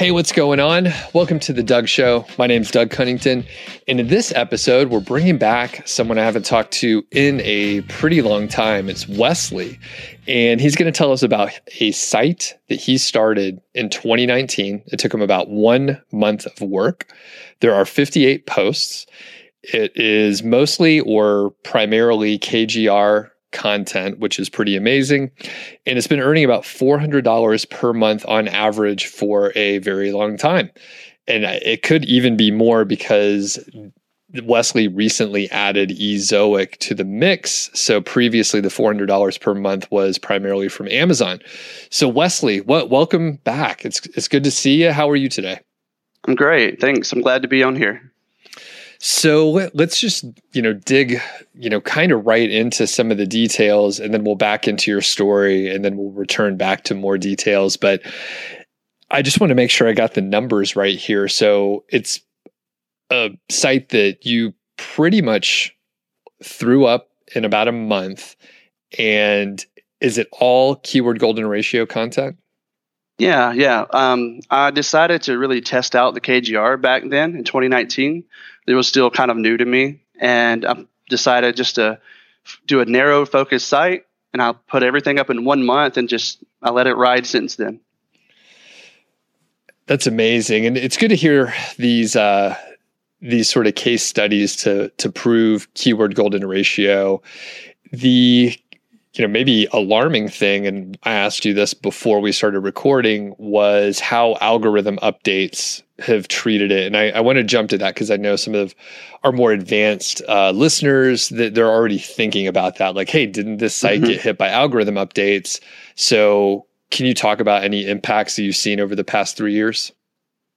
Hey, what's going on? Welcome to the Doug Show. My name's Doug Cunnington. And in this episode, we're bringing back someone I haven't talked to in a pretty long time. It's Wesley. And he's going to tell us about a site that he started in 2019. It took him about one month of work. There are 58 posts. It is mostly or primarily KGR content, which is pretty amazing. And it's been earning about $400 per month on average for a very long time. And it could even be more because Wesley recently added Ezoic to the mix. So previously, the $400 per month was primarily from Amazon. So, Wesley, what, welcome back. It's, it's good to see you. How are you today? I'm great. Thanks. I'm glad to be on here. So let's just, you know, dig, you know, kind of right into some of the details and then we'll back into your story and then we'll return back to more details. But I just want to make sure I got the numbers right here. So it's a site that you pretty much threw up in about a month. And is it all keyword golden ratio content? Yeah, yeah. Um, I decided to really test out the KGR back then in 2019 it was still kind of new to me, and I decided just to do a narrow focus site, and I put everything up in one month, and just I let it ride since then. That's amazing, and it's good to hear these uh, these sort of case studies to to prove keyword golden ratio. The you know maybe alarming thing and i asked you this before we started recording was how algorithm updates have treated it. And i, I want to jump to that because i know some of our more advanced uh, listeners that they're already thinking about that like hey didn't this site mm-hmm. get hit by algorithm updates? So can you talk about any impacts that you've seen over the past three years?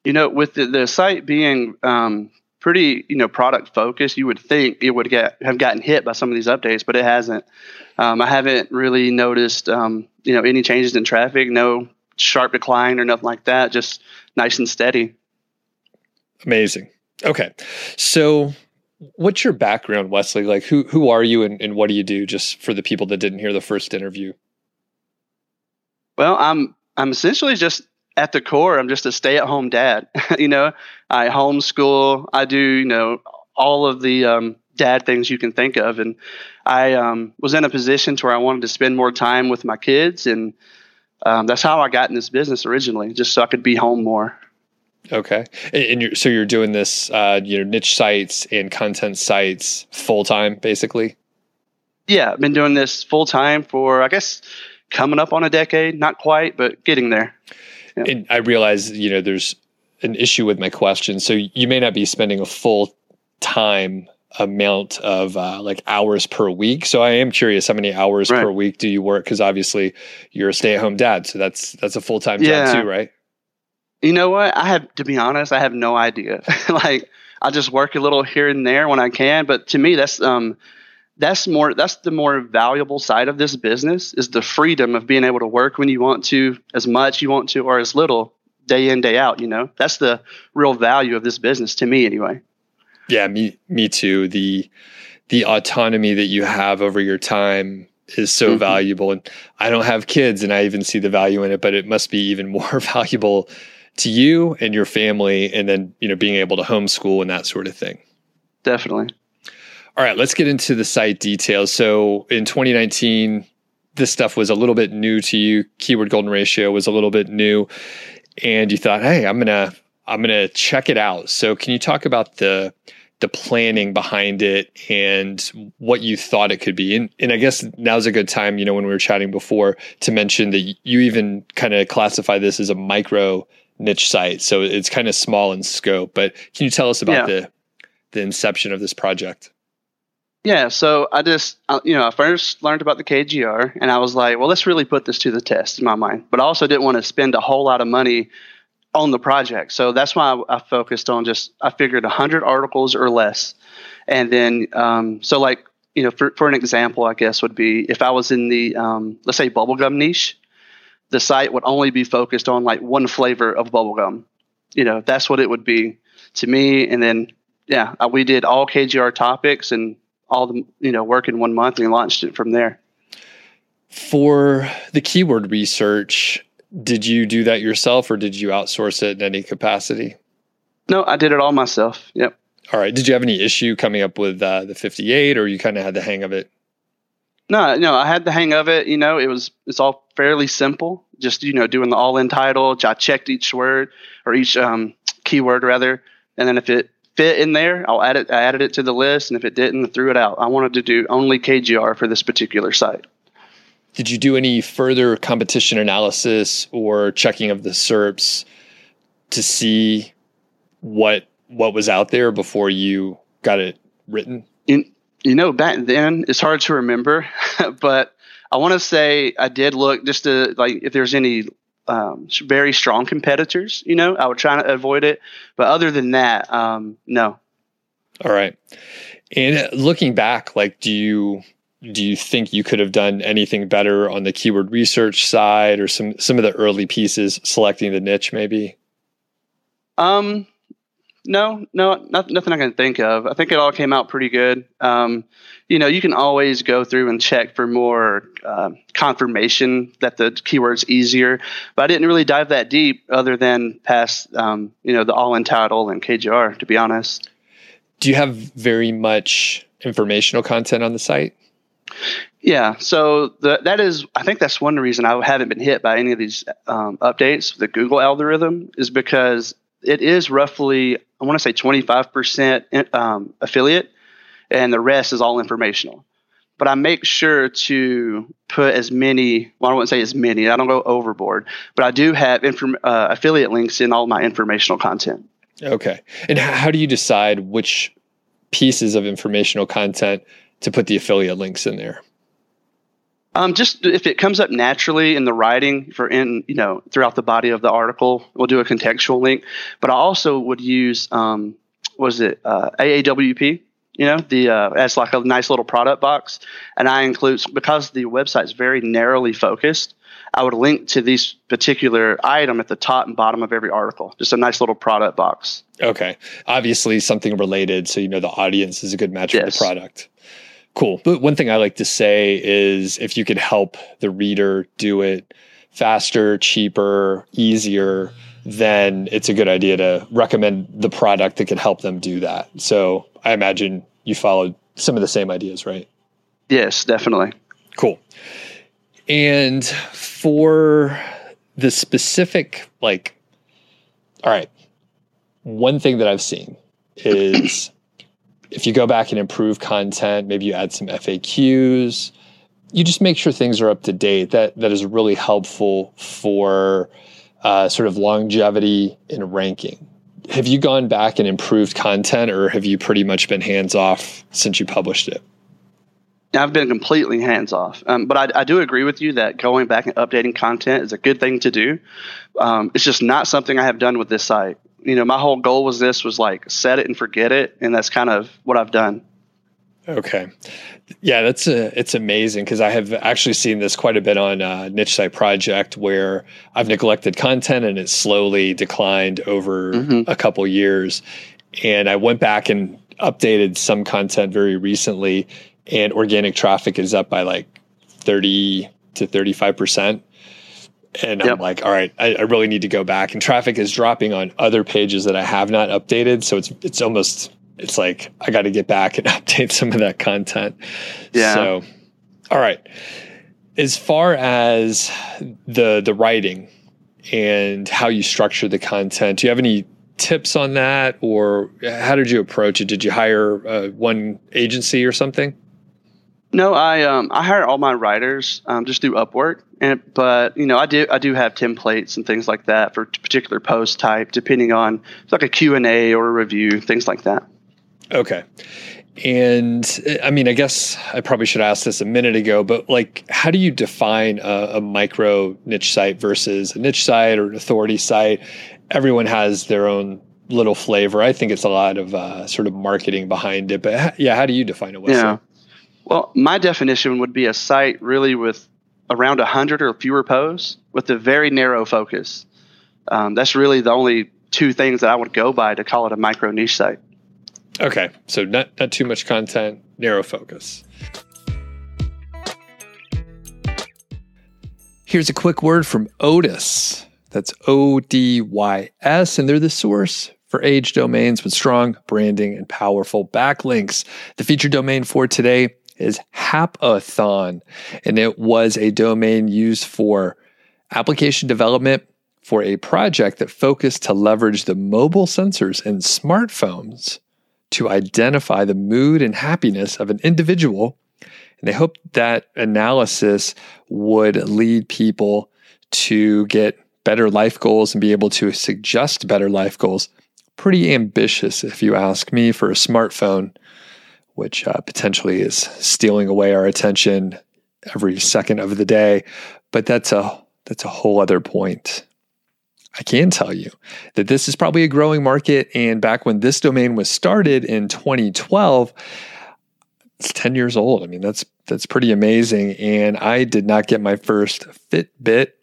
You know with the, the site being um, pretty you know product focused. You would think it would get have gotten hit by some of these updates but it hasn't. Um, i haven't really noticed um, you know any changes in traffic no sharp decline or nothing like that just nice and steady. Amazing. Okay. So what's your background wesley? Like who who are you and, and what do you do? Just for the people that didn't hear the first interview. Well i'm i'm essentially just at the core, I'm just a stay at home dad. you know, I homeschool, I do, you know, all of the um, dad things you can think of. And I um, was in a position to where I wanted to spend more time with my kids. And um, that's how I got in this business originally, just so I could be home more. Okay, and you're, so you're doing this, uh, you know, niche sites and content sites full time, basically. Yeah, I've been doing this full time for, I guess, coming up on a decade. Not quite, but getting there. Yeah. And I realize, you know, there's an issue with my question. So you may not be spending a full time amount of uh, like hours per week. So I am curious, how many hours right. per week do you work? Because obviously you're a stay at home dad, so that's that's a full time yeah. job too, right? You know what? I have to be honest, I have no idea. like I just work a little here and there when I can, but to me, that's um that's more that's the more valuable side of this business is the freedom of being able to work when you want to as much you want to or as little day in day out you know? That's the real value of this business to me anyway. Yeah me me too. The the autonomy that you have over your time is so mm-hmm. valuable. And i don't have kids and i even see the value in it but it must be even more valuable to you and your family and then you know being able to homeschool and that sort of thing. Definitely all right, let's get into the site details. So in 2019, this stuff was a little bit new to you. Keyword golden ratio was a little bit new, and you thought, "Hey, I'm gonna I'm gonna check it out." So can you talk about the the planning behind it and what you thought it could be? And and I guess now's a good time, you know, when we were chatting before, to mention that you even kind of classify this as a micro niche site, so it's kind of small in scope. But can you tell us about yeah. the the inception of this project? Yeah, so I just, uh, you know, I first learned about the KGR and I was like, well, let's really put this to the test in my mind. But I also didn't want to spend a whole lot of money on the project. So that's why I, focused on just, I figured 100 articles or less. And then, um, so like, you know, for, for an example, I guess would be if I was in the, um, let's say, bubblegum niche, the site would only be focused on like one flavor of bubblegum. You know, that's what it would be to me. And then, yeah, we did all KGR topics and all the you know work in one month and launched it from there. For the keyword research, did you do that yourself or did you outsource it in any capacity? No, I did it all myself. Yep. All right. Did you have any issue coming up with uh, the 58 or you kind of had the hang of it? No, no, I had the hang of it. You know, it was it's all fairly simple. Just you know, doing the all in title. I checked each word or each um, keyword rather, and then if it fit in there, I'll add it. I added it to the list, and if it didn't, I threw it out. I wanted to do only KGR for this particular site. Did you do any further competition analysis or checking of the SERPs to see what what was out there before you got it written? In, you know, back then it's hard to remember, but I want to say I did look just to like if there's any um, very strong competitors. You know, I would try to avoid it, but other than that, um, no. All right. And looking back, like, do you do you think you could have done anything better on the keyword research side or some some of the early pieces selecting the niche maybe um no no not, nothing i can think of. I think it all came out pretty good. Um, you know you can always go through and check for more uh, confirmation that the keyword's easier but i didn't really dive that deep other than past um, you know the all in title and kgr to be honest. Do you have very much informational content on the site? Yeah, so the, that is, I think that's one reason I haven't been hit by any of these um, updates. The Google algorithm is because it is roughly, I want to say 25% um, affiliate, and the rest is all informational. But I make sure to put as many, well, I wouldn't say as many, I don't go overboard, but I do have inform, uh, affiliate links in all my informational content. Okay. And how do you decide which pieces of informational content to put the affiliate links in there? Um, just if it comes up naturally in the writing for in you know throughout the body of the article, we'll do a contextual link. But I also would use um, was it uh, AAWP? You know, the uh, as like a nice little product box, and I include because the website is very narrowly focused. I would link to this particular item at the top and bottom of every article. Just a nice little product box. Okay, obviously something related, so you know the audience is a good match yes. for the product. Cool. But one thing I like to say is if you could help the reader do it faster, cheaper, easier, then it's a good idea to recommend the product that could help them do that. So I imagine you followed some of the same ideas, right? Yes, definitely. Cool. And for the specific, like, all right, one thing that I've seen is if you go back and improve content, maybe you add some FAQs, you just make sure things are up to date. That that is really helpful for uh, sort of longevity in ranking. Have you gone back and improved content, or have you pretty much been hands off since you published it? I've been completely hands off, um, but I, I, do agree with you that going back and updating content is a good thing to do. Um, it's just not something I have done with this site you know, my whole goal was this was like set it and forget it, and that's kind of what I've done. Okay, yeah, that's a, it's amazing because I have actually seen this quite a bit on uh, Niche Site Project where I've neglected content and it slowly declined over mm-hmm. a couple years, and I went back and updated some content very recently, and organic traffic is up by like thirty to thirty five percent and yep. I'm like, all right, I, I, really need to go back. And traffic is dropping on other pages that I have not updated, so it's it's almost it's like I got to get back and update some of that content. Yeah. So, all right. As far as the the writing and how you structure the content, do you have any tips on that, or how did you approach it? Did you hire uh, one agency or something? No, I um I hire all my writers um, just through Upwork, and but you know I do I do have templates and things like that for particular post type, depending on it's like a Q and A or a review, things like that. Okay, and I mean I guess I probably should ask this a minute ago, but like how do you define a, a micro niche site versus a niche site or an authority site? Everyone has their own little flavor. I think it's a lot of uh, sort of marketing behind it, but yeah, how do you define it? Yeah. Well, my definition would be a site really with around 100 or fewer posts with a very narrow focus. Um, that's really the only two things that I would go by to call it a micro niche site. Okay, so not not too much content, narrow focus. Here's a quick word from Odys. That's O D Y S, and they're the source for age domains with strong branding and powerful backlinks. The featured domain for today is Hapathon, and it was a domain used for application development for a project that focused to leverage the mobile sensors in smartphones to identify the mood and happiness of an individual. And they hoped that analysis would lead people to get better life goals and be able to suggest better life goals pretty ambitious, if you ask me, for a smartphone, which uh, potentially is stealing away our attention every second of the day. But that's a that's a whole other point. I can tell you that this is probably a growing market. And back when this domain was started in 2012, it's 10 years old. I mean, that's that's pretty amazing. And I did not get my first Fitbit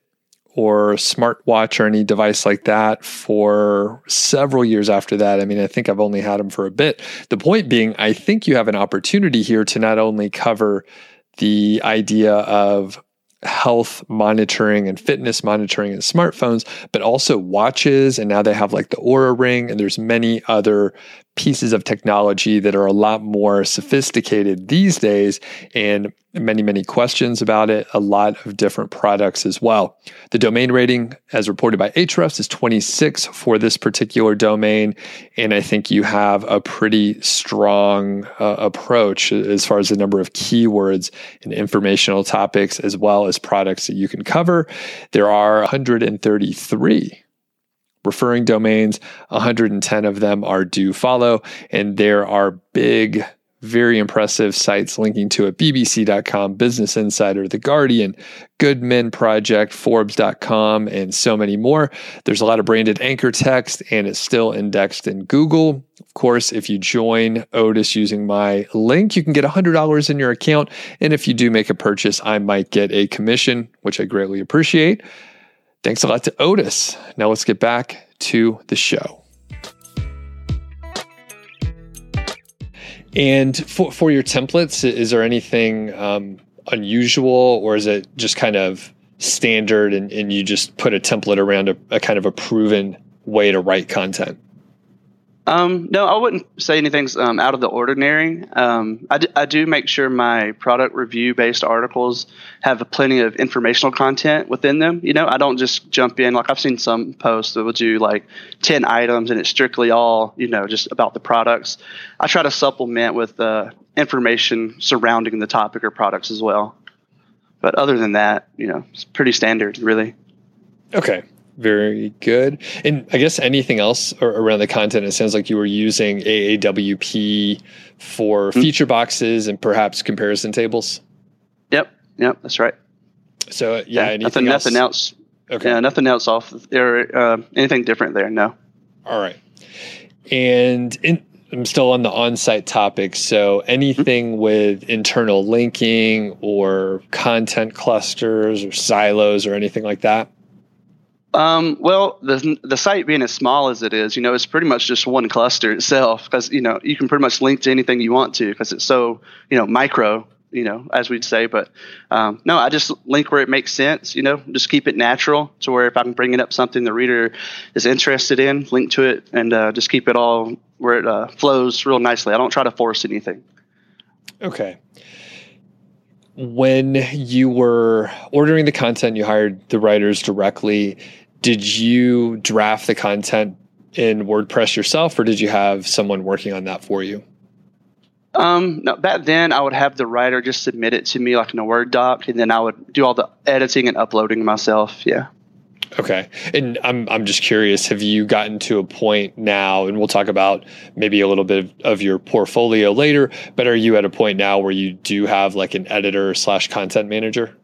or smartwatch or any device like that for several years after that. I mean, I think I've only had them for a bit. The point being, I think you have an opportunity here to not only cover the idea of health monitoring and fitness monitoring and smartphones, but also watches. And now they have like the Oura Ring, and there's many other pieces of technology that are a lot more sophisticated these days. And many, many questions about it, a lot of different products as well. The domain rating, as reported by Ahrefs, is 26 for this particular domain. And I think you have a pretty strong uh, approach as far as the number of keywords and informational topics, as well as products that you can cover. There are 133 referring domains. 110 of them are do follow, and there are big very impressive sites linking to it. Bbc.com business insider the guardian good men project forbes.com and so many more. There's a lot of branded anchor text and it's still indexed in google. Of course if you join odys using my link you can get $100 in your account. And if you do make a purchase i might get a commission which i greatly appreciate. Thanks a lot to odys. Now let's get back to the show And for, for your templates, is there anything um, unusual or is it just kind of standard and, and you just put a template around a, a kind of a proven way to write content? Um, no, I wouldn't say anything's um, out of the ordinary. Um, I, d- I do make sure my product review based articles have plenty of informational content within them. You know, I don't just jump in like I've seen some posts that will do like 10 items and it's strictly all, you know, just about the products. I try to supplement with uh, information surrounding the topic or products as well. But other than that, you know, it's pretty standard, really. Okay. Very good. And I guess anything else around the content, it sounds like you were using AAWP for mm-hmm. feature boxes and perhaps comparison tables. Yep. Yep. That's right. So yeah, yeah nothing, else? nothing else. Okay. Yeah, nothing else off there. Uh, anything different there? No. All right. And in, I'm still on the on-site topic. So anything mm-hmm. with internal linking or content clusters or silos or anything like that? Um, well, the the site being as small as it is, you know, it's pretty much just one cluster itself because you know you can pretty much link to anything you want to because it's so you know micro, you know, as we'd say. But um, no, I just link where it makes sense. You know, just keep it natural to where if I'm bringing up something the reader is interested in, link to it and uh, just keep it all where it uh, flows real nicely. I don't try to force anything. Okay when you were ordering the content, you hired the writers directly did you draft the content in WordPress yourself, or did you have someone working on that for you? Um, no, back then I would have the writer just submit it to me like in a Word doc, and then I would do all the editing and uploading myself. Yeah. Okay. And I'm I'm just curious, have you gotten to a point now and we'll talk about maybe a little bit of, of, your portfolio later, but are you at a point now where you do have like an editor slash content manager?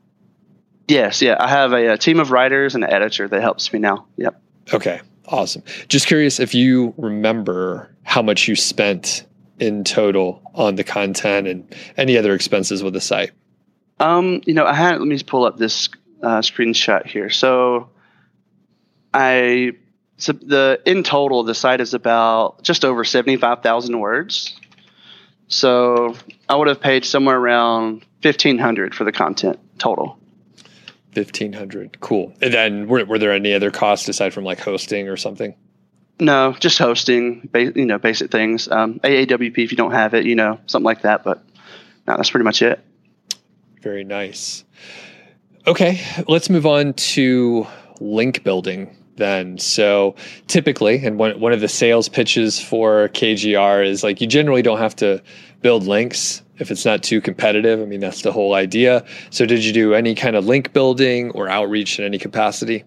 Yes, yeah. I have a, a, team of writers and an editor that helps me now. Yep. Okay, awesome. Just curious if you remember how much you spent in total on the content and any other expenses with the site. Um, you know, I had let me pull up this uh, screenshot here. So, I so the in total the site is about just over seventy five thousand words. So I would have paid somewhere around fifteen hundred for the content total. Fifteen hundred. Cool. And then were, were there any other costs aside from like hosting or something? No, just hosting, ba- you know, basic things. Um, AAWP if you don't have it, you know, something like that. But no, that's pretty much it. Very nice. Okay, let's move on to link building then. So typically, and one, one of the sales pitches for KGR is like you generally don't have to build links if it's not too competitive. I mean, that's the whole idea. So, did you do any kind of link building or outreach in any capacity?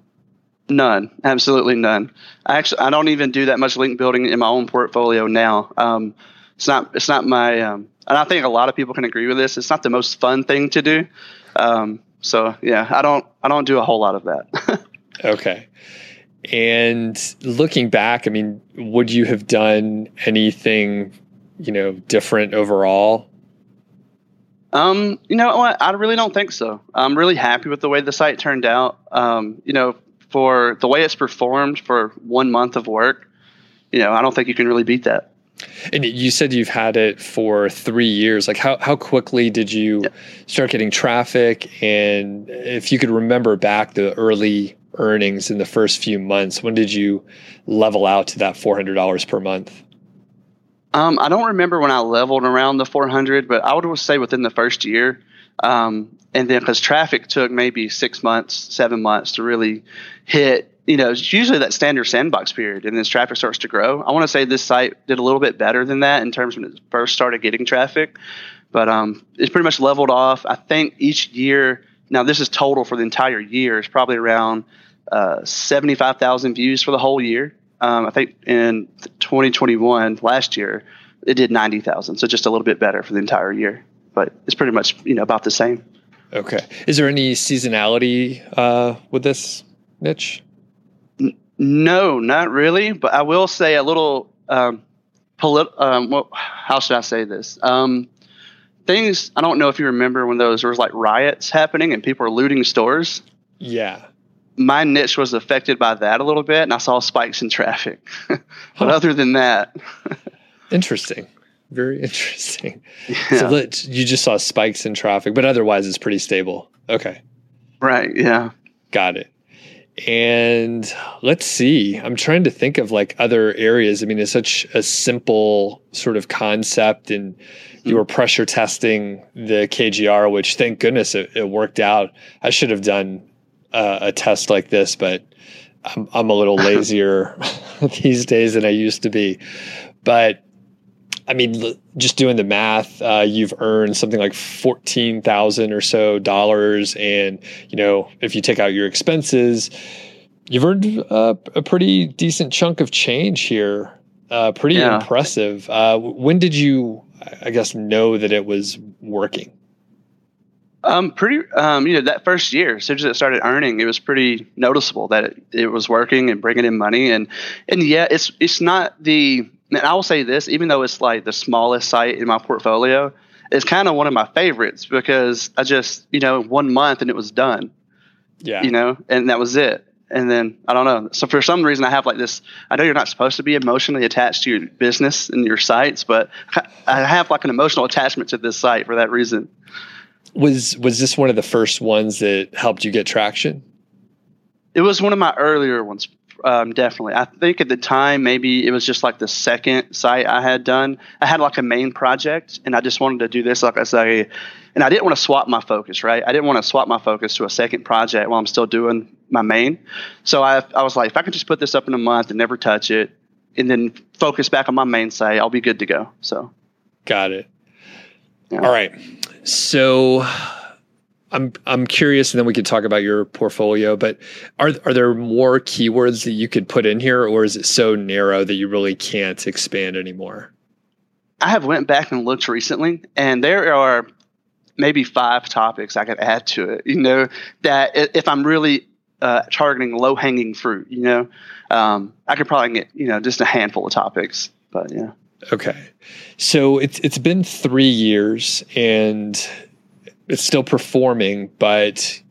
None, absolutely none. I actually, I don't even do that much link building in my own portfolio now. Um, it's not, it's not my, um, and I think a lot of people can agree with this. It's not the most fun thing to do. Um, so yeah, I don't, I don't do a whole lot of that. okay. And looking back, I mean, would you have done anything, you know, different overall um, you know what? I really don't think so. I'm really happy with the way the site turned out. Um, you know, for the way it's performed for one month of work, you know, I don't think you can really beat that. And you said you've had it for three years. Like, how how quickly did you yeah. start getting traffic? And if you could remember back the early earnings in the first few months, when did you level out to that four hundred dollars per month? Um, I don't remember when I leveled around the 400, but I would say within the first year. Um, and then because traffic took maybe six months, seven months to really hit, you know, it's usually that standard sandbox period, and then traffic starts to grow. I want to say this site did a little bit better than that in terms when it first started getting traffic, but um, it's pretty much leveled off. I think each year, now this is total for the entire year, is probably around uh, 75,000 views for the whole year. Um, I think in 2021, last year, it did 90,000. So just a little bit better for the entire year, but it's pretty much, you know, about the same. Okay. Is there any seasonality uh, with this niche? N- no, not really. But I will say a little, um, polit- um, well, how should I say this? Um, things, I don't know if you remember when those, there was like riots happening and people were looting stores. Yeah my niche was affected by that a little bit, and I saw spikes in traffic. but huh. other than that, interesting, very interesting. Yeah. So you just saw spikes in traffic, but otherwise it's pretty stable. Okay, right? Yeah, got it. And let's see. I'm trying to think of like other areas. I mean, it's such a simple sort of concept, and you were hmm. pressure testing the KGR, which thank goodness it, it worked out. I should have done uh, a test like this, but I'm, I'm a little lazier these days than I used to be. But I mean, just doing the math, uh, you've earned something like fourteen thousand or so dollars, and you know, if you take out your expenses, you've earned uh, a pretty decent chunk of change here. Uh, pretty yeah. impressive. Uh, when did you, I guess, know that it was working? Um, pretty, um, you know, that first year, as soon as it started earning, it was pretty noticeable that it, it was working and bringing in money. And, and yeah, it's, it's not the, and I will say this, even though it's like the smallest site in my portfolio, it's kind of one of my favorites because I just, you know, one month and it was done. Yeah. You know, and that was it. And then I don't know. So for some reason, I have like this. I know you're not supposed to be emotionally attached to your business and your sites, but I have like an emotional attachment to this site for that reason was was this one of the first ones that helped you get traction? It was one of my earlier ones, um, definitely. I think at the time maybe it was just like the second site I had done. I had like a main project, and I just wanted to do this, like I say, and I didn't want to swap my focus. Right, I didn't want to swap my focus to a second project while I'm still doing my main. So I I was like, if I can just put this up in a month and never touch it, and then focus back on my main site, I'll be good to go. So, got it. Yeah. All right. So I'm I'm curious, and then we could talk about your portfolio. But are are there more keywords that you could put in here, or is it so narrow that you really can't expand anymore? I have went back and looked recently, and there are maybe five topics I could add to it. You know that if I'm really uh, targeting low hanging fruit, you know, um, I could probably get you know just a handful of topics. But yeah. Okay. So it's it's been three years and it's still performing, but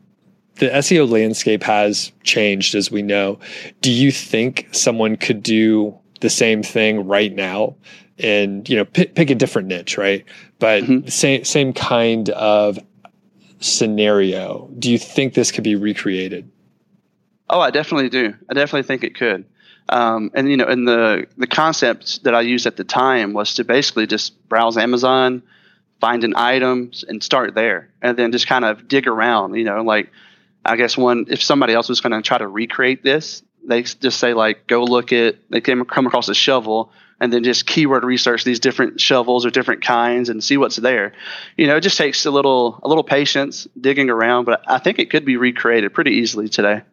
the SEO landscape has changed as we know. Do you think someone could do the same thing right now and you know pick, pick a different niche, right? But mm-hmm. same same kind of scenario, do you think this could be recreated? Oh, I definitely do. I definitely think it could. Um, and you know, and the the concept that I used at the time was to basically just browse Amazon, find an item, and start there, and then just kind of dig around. You know, like I guess one if somebody else was going to try to recreate this, they just say like, go look at they came come across a shovel and then just keyword research these different shovels or different kinds and see what's there. You know, it just takes a little a little patience digging around, but I think it could be recreated pretty easily today.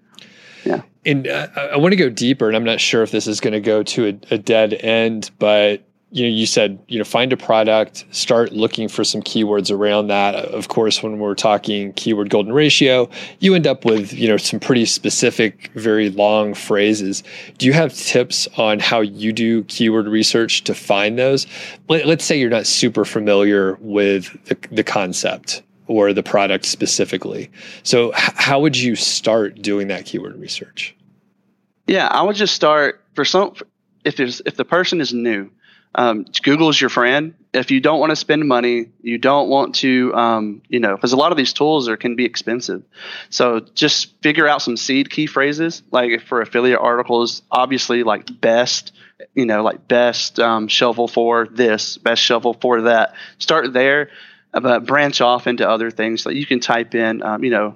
Yeah. And uh, I want to go deeper, and I'm not sure if this is going to go to a, a dead end, but you know, you said, you know, find a product, start looking for some keywords around that. Of course, when we're talking keyword golden ratio, you end up with, you know, some pretty specific, very long phrases. Do you have tips on how you do keyword research to find those? Let, us say you're not super familiar with the, the concept or the product specifically. So, h- how would you start doing that keyword research? Yeah, I would just start for some. If there's if the person is new, um, Google is your friend. If you don't want to spend money, you don't want to, um, you know, because a lot of these tools are can be expensive. So just figure out some seed key phrases, like for affiliate articles. Obviously, like best, you know, like best um, shovel for this, best shovel for that. Start there, but branch off into other things. that you can type in, um, you know,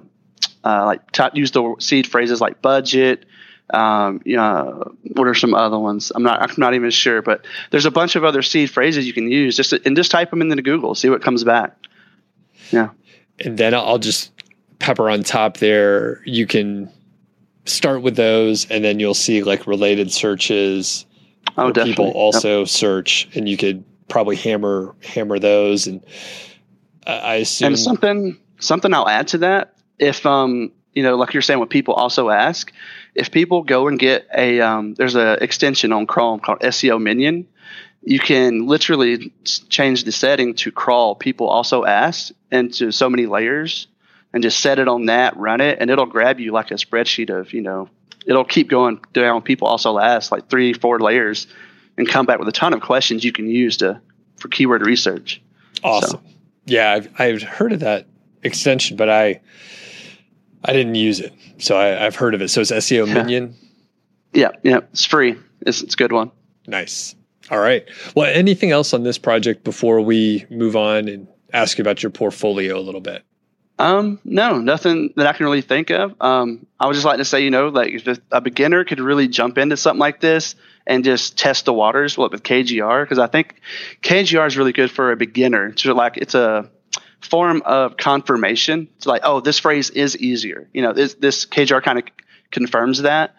uh, like t- use the seed phrases like budget um, you know, what are some other ones? I'm not I'm not even sure, but there's a bunch of other seed phrases you can use. Just and just type them into Google, see what comes back. Yeah, and then I'll just pepper on top there. You can start with those, and then you'll see like related searches. Oh, definitely. People also yep. search, and you could probably hammer hammer those. And I assume and something something I'll add to that. If um you know, like you're saying, what people also ask, if people go and get a, um, there's an extension on Chrome called SEO Minion. You can literally change the setting to crawl people also ask into so many layers and just set it on that, run it, and it'll grab you like a spreadsheet of, you know, it'll keep going down. People also ask like three, four layers and come back with a ton of questions you can use to for keyword research. Awesome. So. Yeah, I've, I've heard of that extension, but I I didn't use it, so I, have heard of it. So it's SEO yeah. Minion. Yeah, yeah, it's free. It's, it's a good one. Nice. All right. Well, anything else on this project before we move on and ask about your portfolio a little bit? Um, no, nothing that I can really think of. Um, I would just like to say, you know, like if a beginner could really jump into something like this and just test the waters with KGR, because I think KGR is really good for a beginner. It's like it's a form of confirmation. It's like, oh, this phrase is easier. You know, this, this KGR kind of confirms that.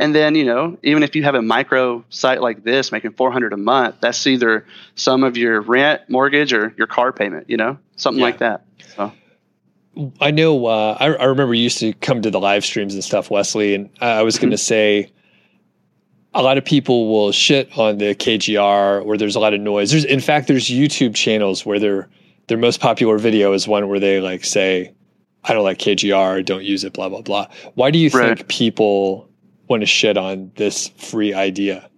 And then, you know, even if you have a micro site like this making 400 a month, that's either some of your rent, mortgage, or your car payment, you know, something yeah. like that. So. I know, uh, I, I, remember you used to come to the live streams and stuff, Wesley, and I was going to mm-hmm. say, a lot of people will shit on the KGR where there's a lot of noise. There's, in fact, there's YouTube channels where they're their most popular video is one where they like say, I don't like KGR, don't use it, blah, blah, blah. Why do you right. think people want to shit on this free idea?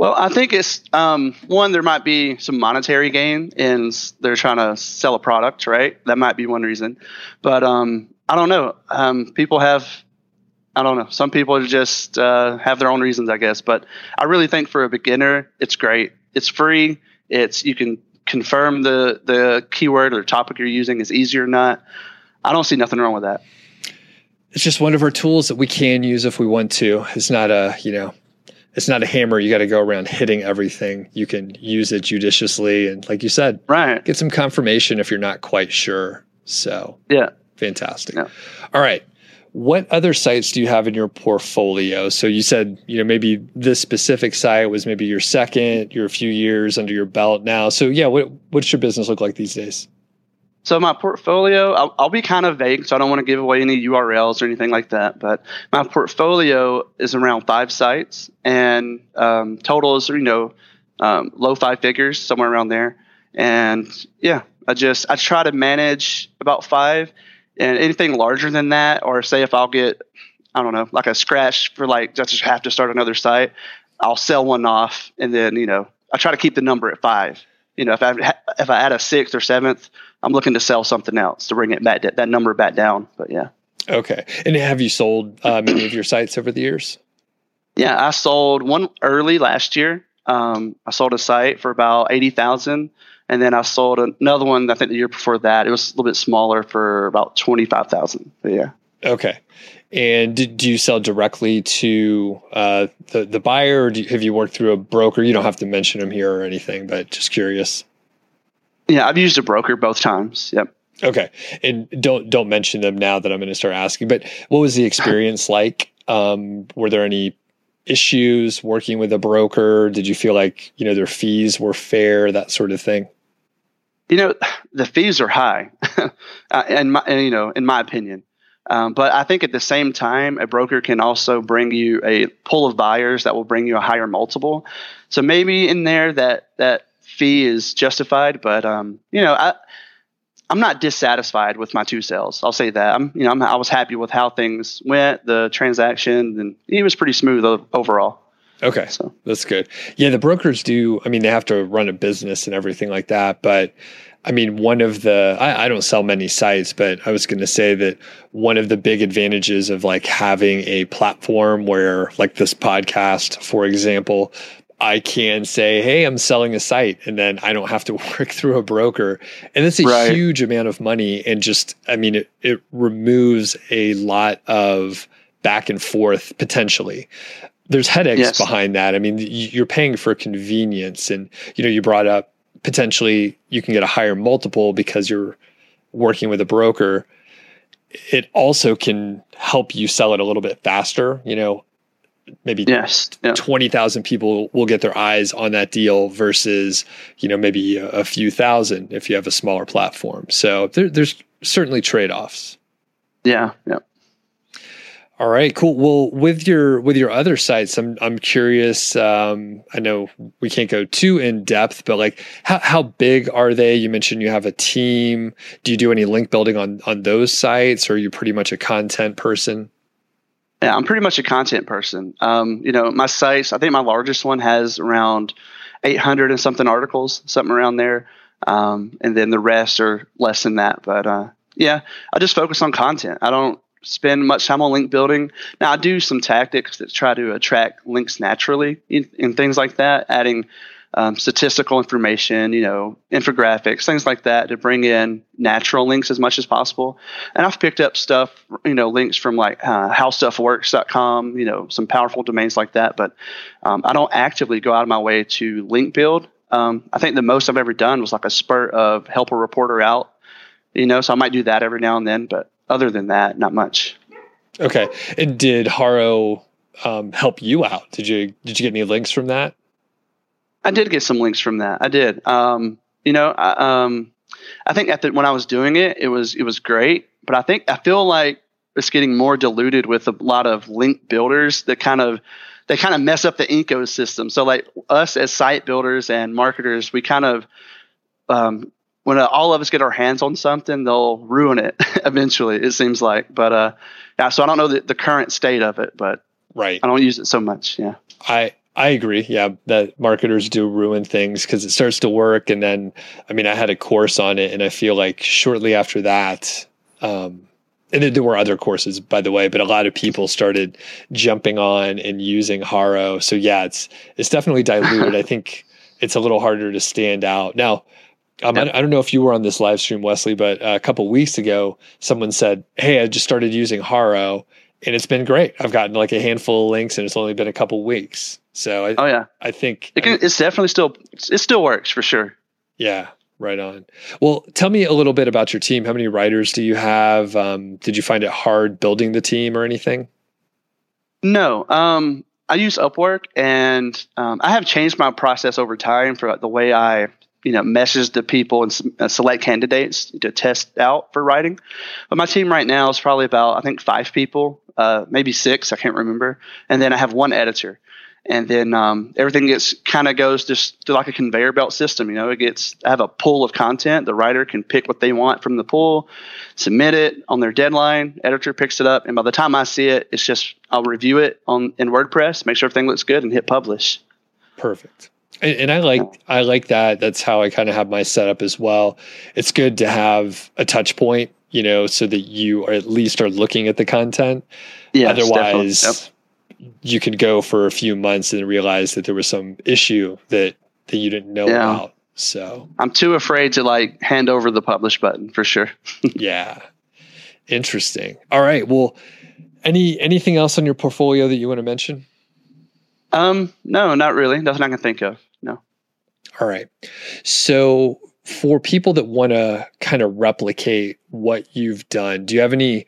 Well, I think it's um, one, there might be some monetary gain in they're trying to sell a product, right? That might be one reason. But um, I don't know. Um, people have, I don't know. Some people just uh, have their own reasons, I guess. But I really think for a beginner, it's great. It's free. It's you can confirm the the keyword or topic you're using is easy or not. I don't see nothing wrong with that. It's just one of our tools that we can use if we want to. It's not a, you know, it's not a hammer you got to go around hitting everything. You can use it judiciously and like you said, right. Get some confirmation if you're not quite sure. So, yeah. Fantastic. Yeah. All right what other sites do you have in your portfolio? So you said, you know, maybe this specific site was maybe your second, you're a few years under your belt now. So yeah, what what's your business look like these days? So my portfolio, I'll, I'll be kind of vague, so I don't want to give away any URLs or anything like that. But my portfolio is around five sites, and um, total is you know um, low five figures, somewhere around there. And yeah, I just I try to manage about five and anything larger than that, or say if I'll get, I don't know, like a scratch for like just have to start another site, I'll sell one off, and then you know I try to keep the number at five. You know, if I if I add a sixth or seventh, I'm looking to sell something else to bring it back that number back down. But yeah. Okay. And have you sold uh, many of your sites over the years? Yeah, I sold one early last year. Um, I sold a site for about eighty thousand, and then I sold another one. I think the year before that, it was a little bit smaller for about twenty five thousand. Yeah. Okay. And do, do you sell directly to uh, the the buyer, or you, have you worked through a broker? You don't have to mention them here or anything, but just curious. Yeah, I've used a broker both times. Yep. Okay, and don't don't mention them now that I'm going to start asking. But what was the experience like? Um, were there any issues working with a broker? Did you feel like you know their fees were fair, that sort of thing? You know, the fees are high, and, my, and you know, in my opinion. Um, but I think at the same time, a broker can also bring you a pool of buyers that will bring you a higher multiple. So maybe in there that that fee is justified, but um, you know, I I'm not dissatisfied with my two sales. I'll say that. I'm you know I'm, i was happy with how things went, the transaction, and it was pretty smooth overall. Okay, so that's good. Yeah, the brokers do. I mean, they have to run a business and everything like that, but I mean, one of the, I, I don't sell many sites, but I was going to say that one of the big advantages of like having a platform where, like this podcast, for example, I can say, Hey, I'm selling a site, and then I don't have to work through a broker. And that's a right. huge amount of money. And just, I mean, it, it removes a lot of back and forth potentially there's headaches yes. behind that. I mean, you're paying for convenience, and you know, you brought up potentially you can get a higher multiple because you're working with a broker. It also can help you sell it a little bit faster. You know, maybe yes, yeah. 20,000 people will get their eyes on that deal versus, you know, maybe a, a few thousand if you have a smaller platform. So there, there's certainly trade offs. Yeah. Yeah. All right, cool. Well, with your with your other sites, I'm I'm curious. Um, I know we can't go too in depth, but like, how how big are they? You mentioned you have a team. Do you do any link building on on those sites, or are you pretty much a content person? Yeah, I'm pretty much a content person. Um, you know, my sites. I think my largest one has around 800 and something articles, something around there, um, and then the rest are less than that. But uh, yeah, I just focus on content. I don't spend much time on link building. Now I do some tactics that try to attract links naturally and things like that, adding um, statistical information, you know, infographics, things like that to bring in natural links as much as possible. And I've picked up stuff, you know, links from like uh, howstuffworks.com, you know, some powerful domains like that. But um, I don't actively go out of my way to link build. Um, I think the most I've ever done was like a spurt of help a reporter out, you know, so I might do that every now and then, but other than that, not much. Okay. And did Haro um, help you out? Did you did you get any links from that? I did get some links from that. I did. Um, you know, I, um, I think at the, when I was doing it, it was it was great. But I think I feel like it's getting more diluted with a lot of link builders that kind of they kind of mess up the ecosystem. So like us as site builders and marketers, we kind of um, when uh, all of us get our hands on something, they'll ruin it eventually. It seems like, but uh, yeah. So I don't know the, the current state of it, but right, I don't use it so much. Yeah, I I agree. Yeah, that marketers do ruin things because it starts to work, and then I mean, I had a course on it, and I feel like shortly after that. Um, and there were other courses, by the way, but a lot of people started jumping on and using Haro. So yeah, it's it's definitely diluted. I think it's a little harder to stand out now um, I, I, don't know if you were on this live stream, Wesley, but uh, a couple weeks ago, someone said, "Hey, I just started using Haro, and it's been great. I've gotten like a handful of links, and it's only been a couple weeks." So, I, oh yeah, I think it can, it's definitely still it still works for sure. Yeah, right on. Well, tell me a little bit about your team. How many writers do you have? Um, did you find it hard building the team or anything? No, um, I use Upwork, and um, I have changed my process over time for the way I you know message to people and uh, select candidates to test out for writing. But my team right now is probably about I think five people, uh, maybe six, I can't remember, and then I have one editor. And then um, everything gets kind of goes just like a conveyor belt system. You know, it gets I have a pool of content. The writer can pick what they want from the pool, submit it on their deadline. Editor picks it up, and by the time I see it, it's just I'll review it on in WordPress, make sure everything looks good, and hit publish. Perfect. And, and I like Yeah. I like that. That's how I kind of have my setup as well. It's good to have a touch point, you know, so that you are at least are looking at the content. Definitely. Otherwise, Yep. you could go for a few months and realize that there was some issue that that you didn't know Yeah. about. So I'm too afraid to like hand over the publish button for sure. yeah, interesting. All right. Well, any anything else on your portfolio that you want to mention? Um, no, not really. Nothing I can think of. All right. So for people that want to kind of replicate what you've done, do you have any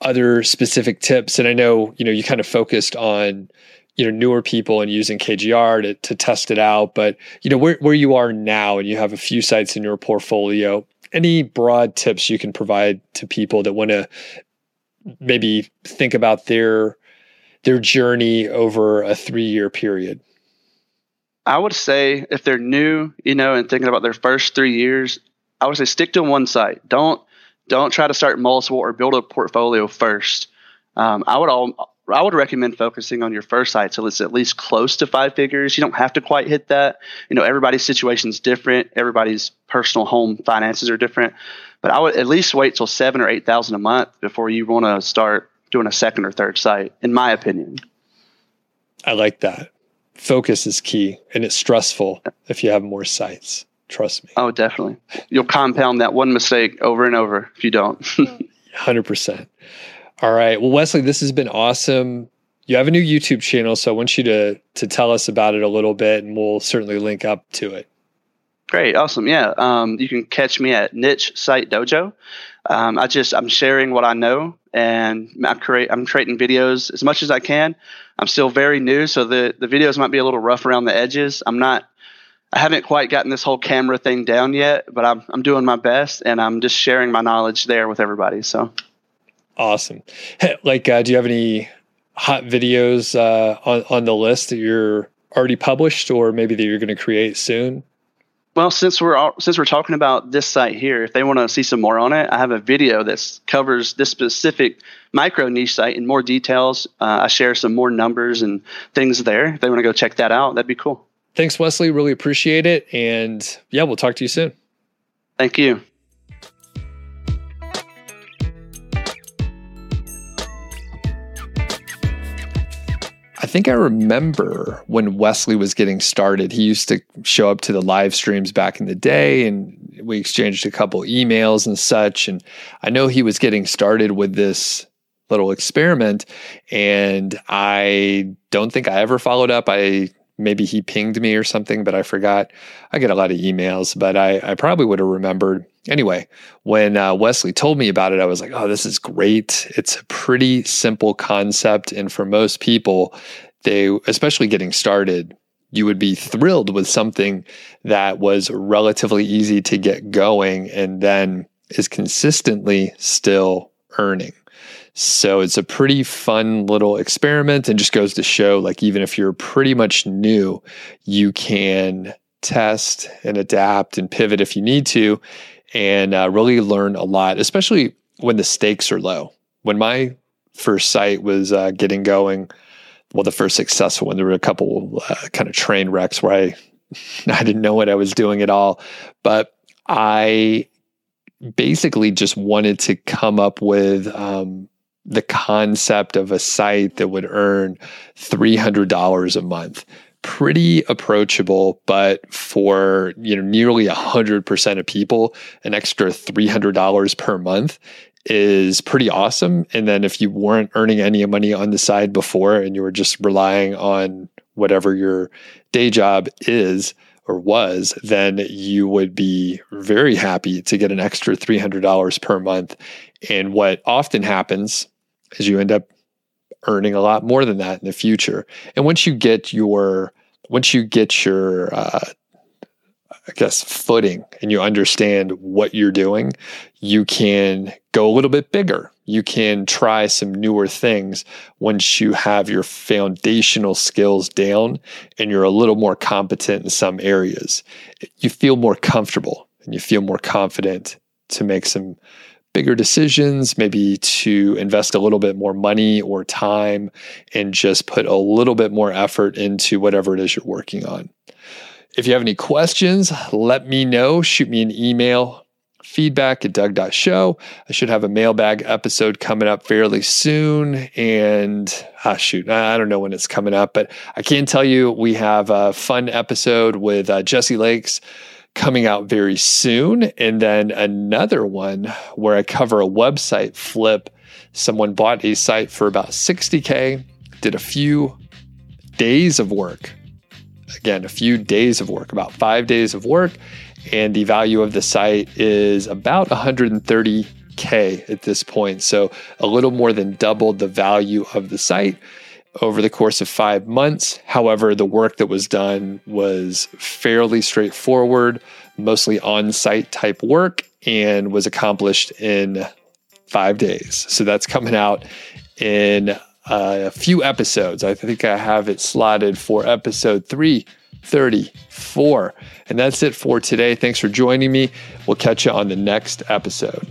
other specific tips? And I know, you know, you kind of focused on, you know, newer people and using KGR to, to test it out, but you know, where, where you are now and you have a few sites in your portfolio, any broad tips you can provide to people that want to maybe think about their their journey over a three year period? I would say if they're new, you know, and thinking about their first three years, I would say stick to one site. Don't don't try to start multiple or build a portfolio first. Um, I would all I would recommend focusing on your first site till it's at least close to five figures. You don't have to quite hit that. You know, everybody's situation is different. Everybody's personal home finances are different. But I would at least wait till seven or eight thousand a month before you want to start doing a second or third site, in my opinion. I like that. Focus is key and it's stressful if you have more sites. Trust me. Oh, definitely. You'll compound that one mistake over and over if you don't. 100%. All right. Well, Wesley, this has been awesome. You have a new YouTube channel, so I want you to to tell us about it a little bit and we'll certainly link up to it. Great, awesome. Yeah, um, you can catch me at Niche Site Dojo. Um, I just I'm sharing what I know, and I create I'm creating videos as much as I can. I'm still very new, so the the videos might be a little rough around the edges. I'm not. I haven't quite gotten this whole camera thing down yet, but I'm I'm doing my best, and I'm just sharing my knowledge there with everybody. So Awesome. Hey, Like, uh, do you have any hot videos uh, on on the list that you're already published, or maybe that you're going to create soon? Well, since we're all, since we're talking about this site here, if they want to see some more on it, I have a video that covers this specific micro niche site in more details. Uh, I share some more numbers and things there. If they want to go check that out, that'd be cool. Thanks, Wesley. Really appreciate it. And yeah, we'll talk to you soon. Thank you. Think I remember when Wesley was getting started. He used to show up to the live streams back in the day, and we exchanged a couple emails and such. And I know he was getting started with this little experiment, and I don't think I ever followed up. I maybe he pinged me or something, but I forgot. I get a lot of emails, but I, I probably would have remembered. Anyway, when uh, Wesley told me about it, I was like, oh, this is great. It's a pretty simple concept. And for most people, they, especially getting started, you would be thrilled with something that was relatively easy to get going and then is consistently still earning. So it's a pretty fun little experiment and just goes to show like even if you're pretty much new, you can test and adapt and pivot if you need to and uh, really learn a lot, especially when the stakes are low. When my first site was uh, getting going, well, the first successful one, there were a couple uh, kind of train wrecks where I I didn't know what I was doing at all, but I basically just wanted to come up with um, the concept of a site that would earn $300 a month. Pretty approachable but for you know nearly 100% of people an extra $300 per month is pretty awesome. And then if you weren't earning any money on the side before and you were just relying on whatever your day job is or was then you would be very happy to get an extra $300 per month and what often happens is you end up earning a lot more than that in the future. And once you get your once you get your uh, I guess footing and you understand what you're doing, you can go a little bit bigger. You can try some newer things once you have your foundational skills down and you're a little more competent in some areas. You feel more comfortable and you feel more confident to make some bigger decisions, maybe to invest a little bit more money or time and just put a little bit more effort into whatever it is you're working on. If you have any questions, let me know. Shoot me an email feedback at doug.show. I should have a mailbag episode coming up fairly soon. And ah, shoot, I don't know when it's coming up, but I can tell you we have a fun episode with uh, Jesse Lakes coming out very soon. And then another one where I cover a website flip. Someone bought a site for about 60K, did a few days of work. Again, a few days of work, about five days of work and the value of the site is about 130K at this point. So a little more than doubled the value of the site over the course of five months. However, the work that was done was fairly straightforward, mostly on site type work, and was accomplished in five days. So that's coming out in uh, a few episodes. I think I have it slotted for episode three 34. And that's it for today. Thanks for joining me. We'll catch you on the next episode.